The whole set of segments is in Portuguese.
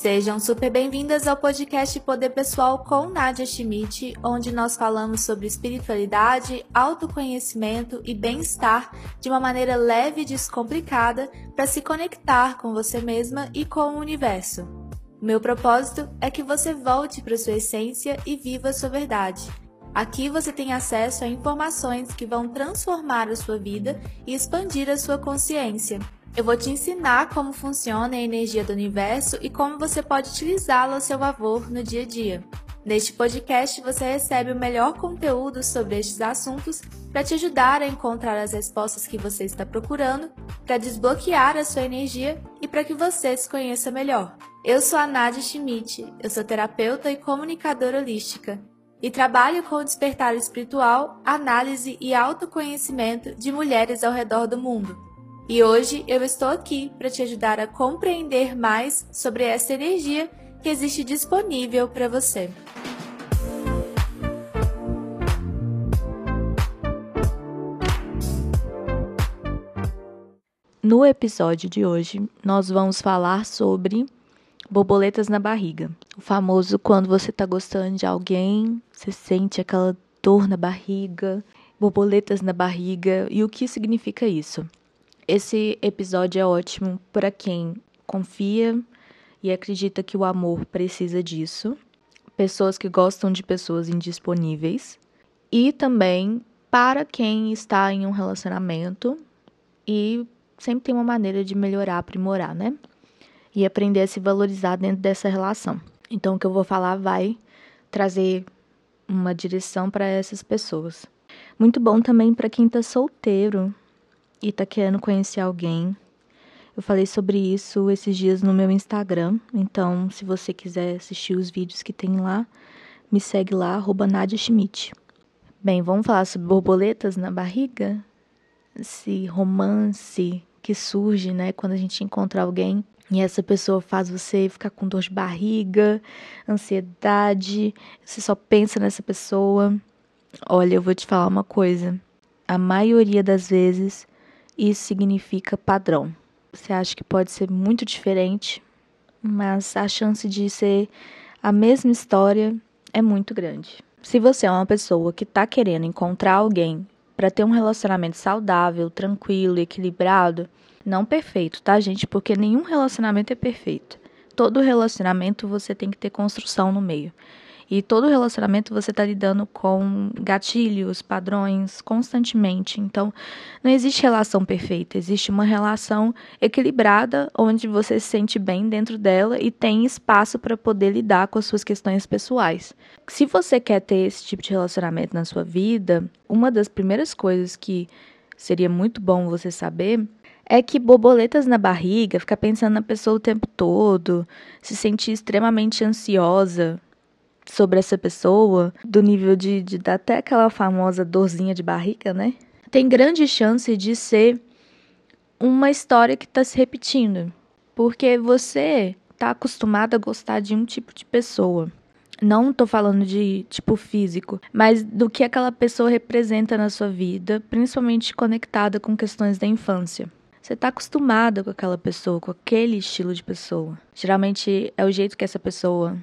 Sejam super bem-vindas ao podcast Poder Pessoal com Nadia Schmidt, onde nós falamos sobre espiritualidade, autoconhecimento e bem-estar de uma maneira leve e descomplicada para se conectar com você mesma e com o universo. Meu propósito é que você volte para sua essência e viva sua verdade. Aqui você tem acesso a informações que vão transformar a sua vida e expandir a sua consciência. Eu vou te ensinar como funciona a energia do universo e como você pode utilizá-la a seu favor no dia a dia. Neste podcast você recebe o melhor conteúdo sobre estes assuntos para te ajudar a encontrar as respostas que você está procurando, para desbloquear a sua energia e para que você se conheça melhor. Eu sou a Nadia Schmidt, eu sou terapeuta e comunicadora holística e trabalho com o despertar espiritual, análise e autoconhecimento de mulheres ao redor do mundo. E hoje eu estou aqui para te ajudar a compreender mais sobre essa energia que existe disponível para você. No episódio de hoje, nós vamos falar sobre borboletas na barriga. O famoso quando você está gostando de alguém, você sente aquela dor na barriga, borboletas na barriga e o que significa isso? Esse episódio é ótimo para quem confia e acredita que o amor precisa disso, pessoas que gostam de pessoas indisponíveis e também para quem está em um relacionamento e sempre tem uma maneira de melhorar, aprimorar, né? E aprender a se valorizar dentro dessa relação. Então, o que eu vou falar vai trazer uma direção para essas pessoas. Muito bom também para quem está solteiro e tá querendo conhecer alguém. Eu falei sobre isso esses dias no meu Instagram, então se você quiser assistir os vídeos que tem lá, me segue lá, Nadia Schmidt. Bem, vamos falar sobre borboletas na barriga? Esse romance que surge, né, quando a gente encontra alguém e essa pessoa faz você ficar com dor de barriga, ansiedade, você só pensa nessa pessoa. Olha, eu vou te falar uma coisa. A maioria das vezes isso significa padrão. Você acha que pode ser muito diferente, mas a chance de ser a mesma história é muito grande. Se você é uma pessoa que está querendo encontrar alguém para ter um relacionamento saudável, tranquilo, equilibrado, não perfeito, tá, gente? Porque nenhum relacionamento é perfeito. Todo relacionamento você tem que ter construção no meio. E todo relacionamento você está lidando com gatilhos, padrões constantemente. Então, não existe relação perfeita, existe uma relação equilibrada onde você se sente bem dentro dela e tem espaço para poder lidar com as suas questões pessoais. Se você quer ter esse tipo de relacionamento na sua vida, uma das primeiras coisas que seria muito bom você saber é que borboletas na barriga, ficar pensando na pessoa o tempo todo, se sentir extremamente ansiosa, sobre essa pessoa, do nível de, de dar até aquela famosa dorzinha de barriga, né? Tem grande chance de ser uma história que está se repetindo. Porque você está acostumado a gostar de um tipo de pessoa. Não estou falando de tipo físico, mas do que aquela pessoa representa na sua vida, principalmente conectada com questões da infância. Você está acostumada com aquela pessoa, com aquele estilo de pessoa. Geralmente é o jeito que essa pessoa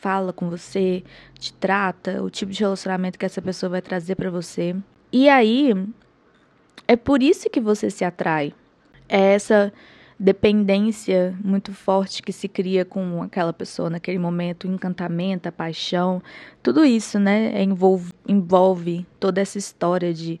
fala com você, te trata, o tipo de relacionamento que essa pessoa vai trazer para você. E aí é por isso que você se atrai. É essa dependência muito forte que se cria com aquela pessoa naquele momento, o encantamento, a paixão, tudo isso, né, é envolve, envolve toda essa história de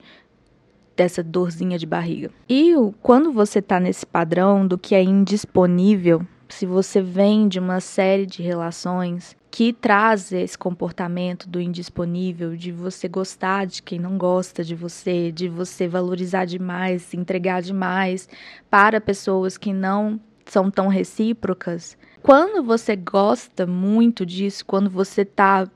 dessa dorzinha de barriga. E quando você tá nesse padrão do que é indisponível, se você vem de uma série de relações que traz esse comportamento do indisponível, de você gostar de quem não gosta de você, de você valorizar demais, entregar demais para pessoas que não são tão recíprocas. Quando você gosta muito disso, quando você está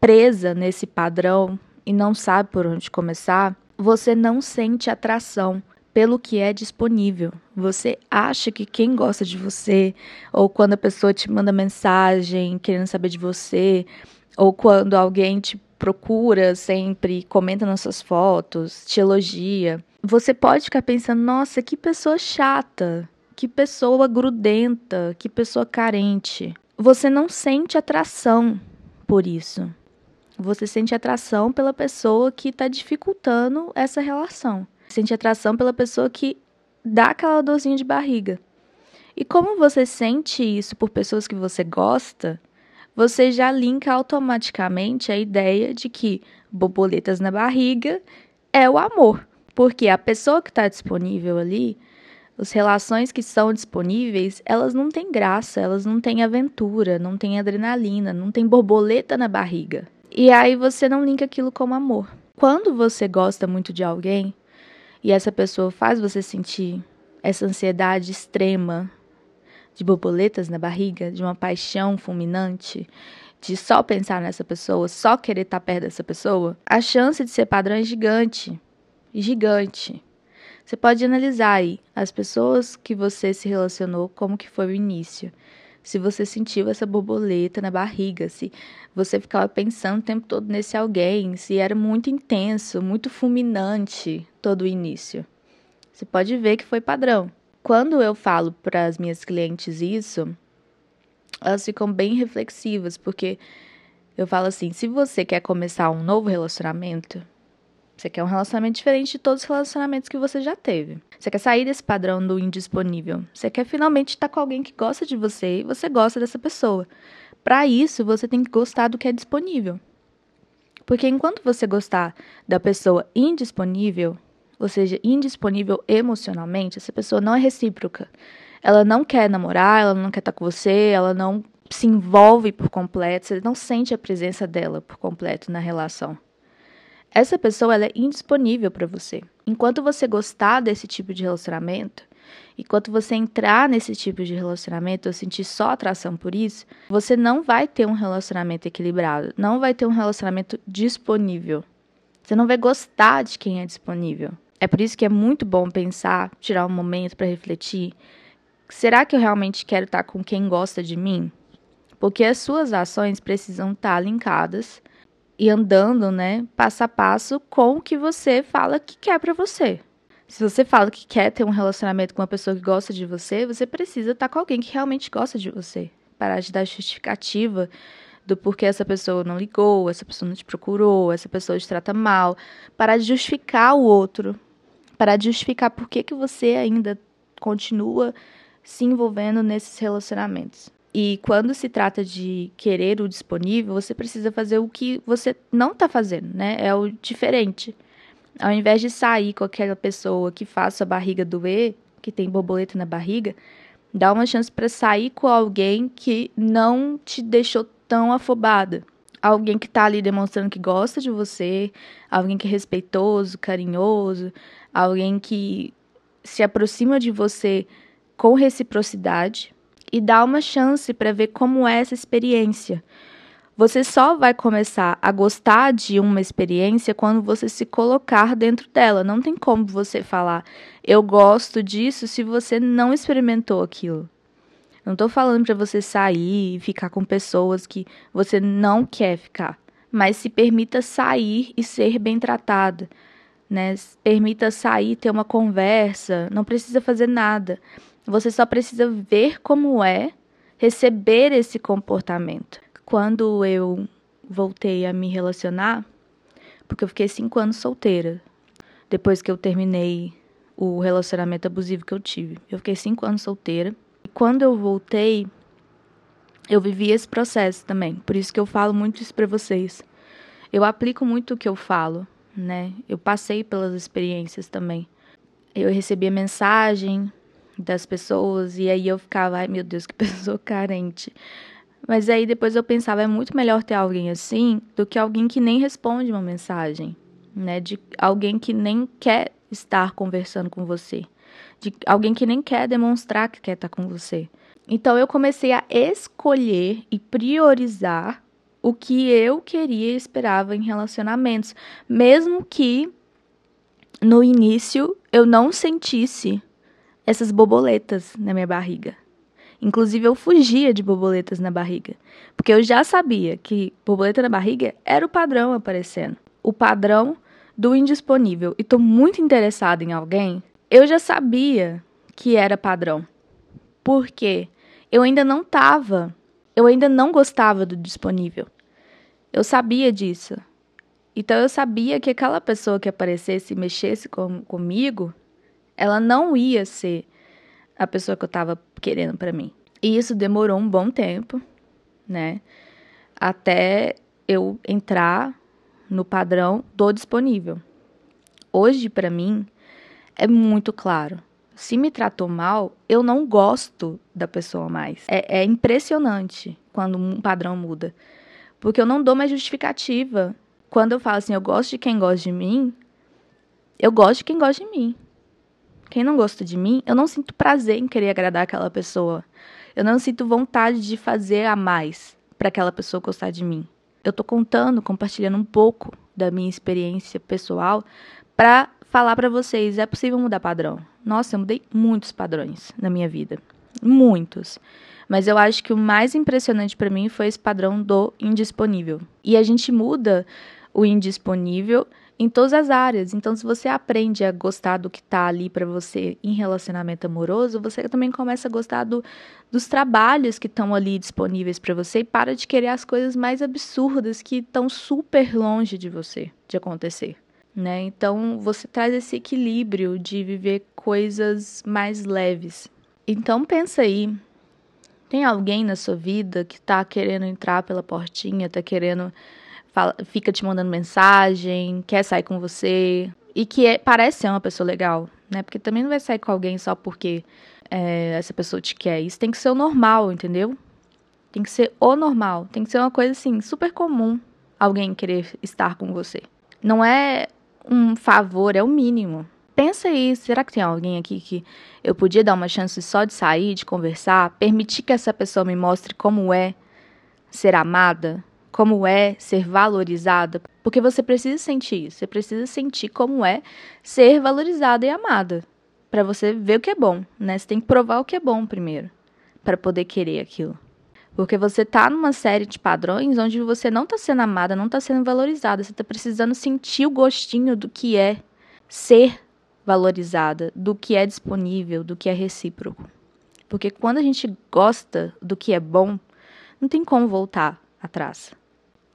presa nesse padrão e não sabe por onde começar, você não sente atração pelo que é disponível. Você acha que quem gosta de você, ou quando a pessoa te manda mensagem querendo saber de você, ou quando alguém te procura sempre, comenta nas suas fotos, te elogia, você pode ficar pensando: nossa, que pessoa chata. que pessoa grudenta, que pessoa carente. Você não sente atração por isso. Você sente atração pela pessoa que está dificultando essa relação. Sente atração pela pessoa que dá aquela dorzinha de barriga. E como você sente isso por pessoas que você gosta, você já linka automaticamente a ideia de que borboletas na barriga é o amor. Porque a pessoa que está disponível ali, as relações que são disponíveis, elas não têm graça, elas não têm aventura, não têm adrenalina, não tem borboleta na barriga. E aí você não linka aquilo como amor. Quando você gosta muito de alguém e essa pessoa faz você sentir essa ansiedade extrema de borboletas na barriga, de uma paixão fulminante, de só pensar nessa pessoa, só querer estar perto dessa pessoa, a chance de ser padrão é gigante. Gigante. Você pode analisar aí as pessoas que você se relacionou, como que foi o início se você sentiu essa borboleta na barriga, se você ficava pensando o tempo todo nesse alguém, se era muito intenso, muito fulminante todo o início. Você pode ver que foi padrão. Quando eu falo para as minhas clientes isso, elas ficam bem reflexivas, porque eu falo assim: se você quer começar um novo relacionamento, você quer um relacionamento diferente de todos os relacionamentos que você já teve. Você quer sair desse padrão do indisponível. Você quer finalmente estar com alguém que gosta de você e você gosta dessa pessoa. Para isso, você tem que gostar do que é disponível. Porque enquanto você gostar da pessoa indisponível, ou seja, indisponível emocionalmente, essa pessoa não é recíproca. Ela não quer namorar, ela não quer estar com você, ela não se envolve por completo, você não sente a presença dela por completo na relação essa pessoa ela é indisponível para você. Enquanto você gostar desse tipo de relacionamento, enquanto você entrar nesse tipo de relacionamento ou sentir só atração por isso, você não vai ter um relacionamento equilibrado, não vai ter um relacionamento disponível. Você não vai gostar de quem é disponível. É por isso que é muito bom pensar, tirar um momento para refletir. Será que eu realmente quero estar com quem gosta de mim? Porque as suas ações precisam estar linkadas e andando, né, passo a passo com o que você fala que quer para você. Se você fala que quer ter um relacionamento com uma pessoa que gosta de você, você precisa estar com alguém que realmente gosta de você. Parar de dar justificativa do porquê essa pessoa não ligou, essa pessoa não te procurou, essa pessoa te trata mal. Parar de justificar o outro. Parar de justificar por que, que você ainda continua se envolvendo nesses relacionamentos. E quando se trata de querer o disponível, você precisa fazer o que você não está fazendo, né? É o diferente. Ao invés de sair com aquela pessoa que faz sua barriga doer, que tem borboleta na barriga, dá uma chance para sair com alguém que não te deixou tão afobada. Alguém que está ali demonstrando que gosta de você, alguém que é respeitoso, carinhoso, alguém que se aproxima de você com reciprocidade, e dá uma chance para ver como é essa experiência. Você só vai começar a gostar de uma experiência quando você se colocar dentro dela. Não tem como você falar, eu gosto disso, se você não experimentou aquilo. Não estou falando para você sair e ficar com pessoas que você não quer ficar, mas se permita sair e ser bem tratado, né? Permita sair, ter uma conversa, não precisa fazer nada. Você só precisa ver como é receber esse comportamento. Quando eu voltei a me relacionar, porque eu fiquei cinco anos solteira, depois que eu terminei o relacionamento abusivo que eu tive. Eu fiquei cinco anos solteira. E quando eu voltei, eu vivi esse processo também. Por isso que eu falo muito isso para vocês. Eu aplico muito o que eu falo, né? Eu passei pelas experiências também. Eu recebia mensagem das pessoas e aí eu ficava, ai meu Deus, que pessoa carente. Mas aí depois eu pensava, é muito melhor ter alguém assim do que alguém que nem responde uma mensagem, né? De alguém que nem quer estar conversando com você, de alguém que nem quer demonstrar que quer estar com você. Então eu comecei a escolher e priorizar o que eu queria e esperava em relacionamentos, mesmo que no início eu não sentisse essas borboletas na minha barriga. Inclusive, eu fugia de borboletas na barriga, porque eu já sabia que borboleta na barriga era o padrão aparecendo. O padrão do indisponível. E estou muito interessada em alguém, eu já sabia que era padrão. Porque eu ainda não tava, eu ainda não gostava do disponível. Eu sabia disso. Então eu sabia que aquela pessoa que aparecesse e mexesse com, comigo, ela não ia ser a pessoa que eu tava querendo para mim. E isso demorou um bom tempo, né? Até eu entrar no padrão do disponível. Hoje, para mim, é muito claro. Se me tratou mal, eu não gosto da pessoa mais. É, é impressionante quando um padrão muda. Porque eu não dou mais justificativa. Quando eu falo assim, eu gosto de quem gosta de mim, eu gosto de quem gosta de mim. Quem não gosta de mim, eu não sinto prazer em querer agradar aquela pessoa. Eu não sinto vontade de fazer a mais para aquela pessoa gostar de mim. Eu tô contando, compartilhando um pouco da minha experiência pessoal para falar para vocês, é possível mudar padrão. Nossa, eu mudei muitos padrões na minha vida. Muitos. Mas eu acho que o mais impressionante para mim foi esse padrão do indisponível. E a gente muda o indisponível em todas as áreas. Então, se você aprende a gostar do que está ali para você em relacionamento amoroso, você também começa a gostar do, dos trabalhos que estão ali disponíveis para você e para de querer as coisas mais absurdas que estão super longe de você de acontecer. Né? Então, você traz esse equilíbrio de viver coisas mais leves. Então, pensa aí. Tem alguém na sua vida que está querendo entrar pela portinha, está querendo fala, fica te mandando mensagem, quer sair com você e que é, parece ser uma pessoa legal, né? Porque também não vai sair com alguém só porque é, essa pessoa te quer. Isso tem que ser o normal, entendeu? Tem que ser o normal. Tem que ser uma coisa assim, super comum alguém querer estar com você. Não é um favor, é o mínimo. Pensa aí, será que tem alguém aqui que eu podia dar uma chance só de sair, de conversar, permitir que essa pessoa me mostre como é ser amada, como é ser valorizada, porque você precisa sentir isso, você precisa sentir como é ser valorizada e amada, para você ver o que é bom, né? Você tem que provar o que é bom primeiro, para poder querer aquilo. Porque você tá numa série de padrões onde você não tá sendo amada, não tá sendo valorizada, você tá precisando sentir o gostinho do que é ser valorizada, do que é disponível, do que é recíproco. Porque quando a gente gosta do que é bom, não tem como voltar atrás.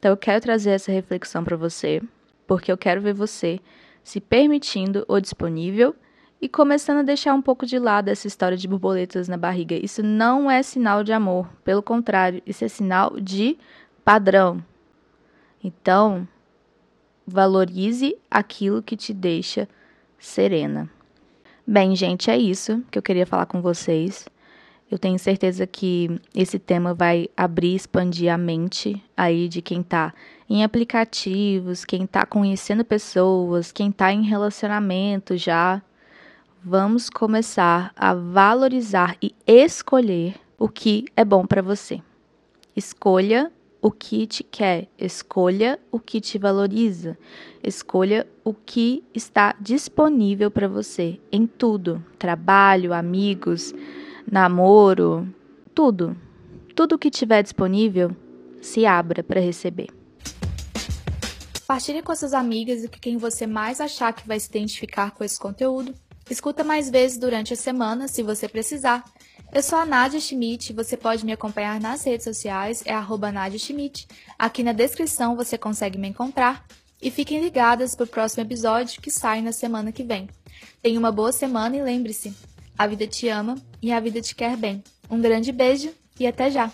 Então eu quero trazer essa reflexão para você, porque eu quero ver você se permitindo o disponível e começando a deixar um pouco de lado essa história de borboletas na barriga. Isso não é sinal de amor, pelo contrário, isso é sinal de padrão. Então, valorize aquilo que te deixa serena. Bem, gente, é isso que eu queria falar com vocês. Eu tenho certeza que esse tema vai abrir, expandir a mente aí de quem está em aplicativos, quem está conhecendo pessoas, quem está em relacionamento já. Vamos começar a valorizar e escolher o que é bom para você. Escolha o que te quer, escolha o que te valoriza, escolha o que está disponível para você em tudo: trabalho, amigos namoro, tudo. Tudo que tiver disponível, se abra para receber. Partilhe com suas amigas e com quem você mais achar que vai se identificar com esse conteúdo. Escuta mais vezes durante a semana, se você precisar. Eu sou a Nadia Schmidt, você pode me acompanhar nas redes sociais, é arroba Nadia Schmidt. Aqui na descrição você consegue me encontrar. E fiquem ligadas para o próximo episódio que sai na semana que vem. Tenha uma boa semana e lembre-se, a vida te ama e a vida te quer bem. Um grande beijo e até já!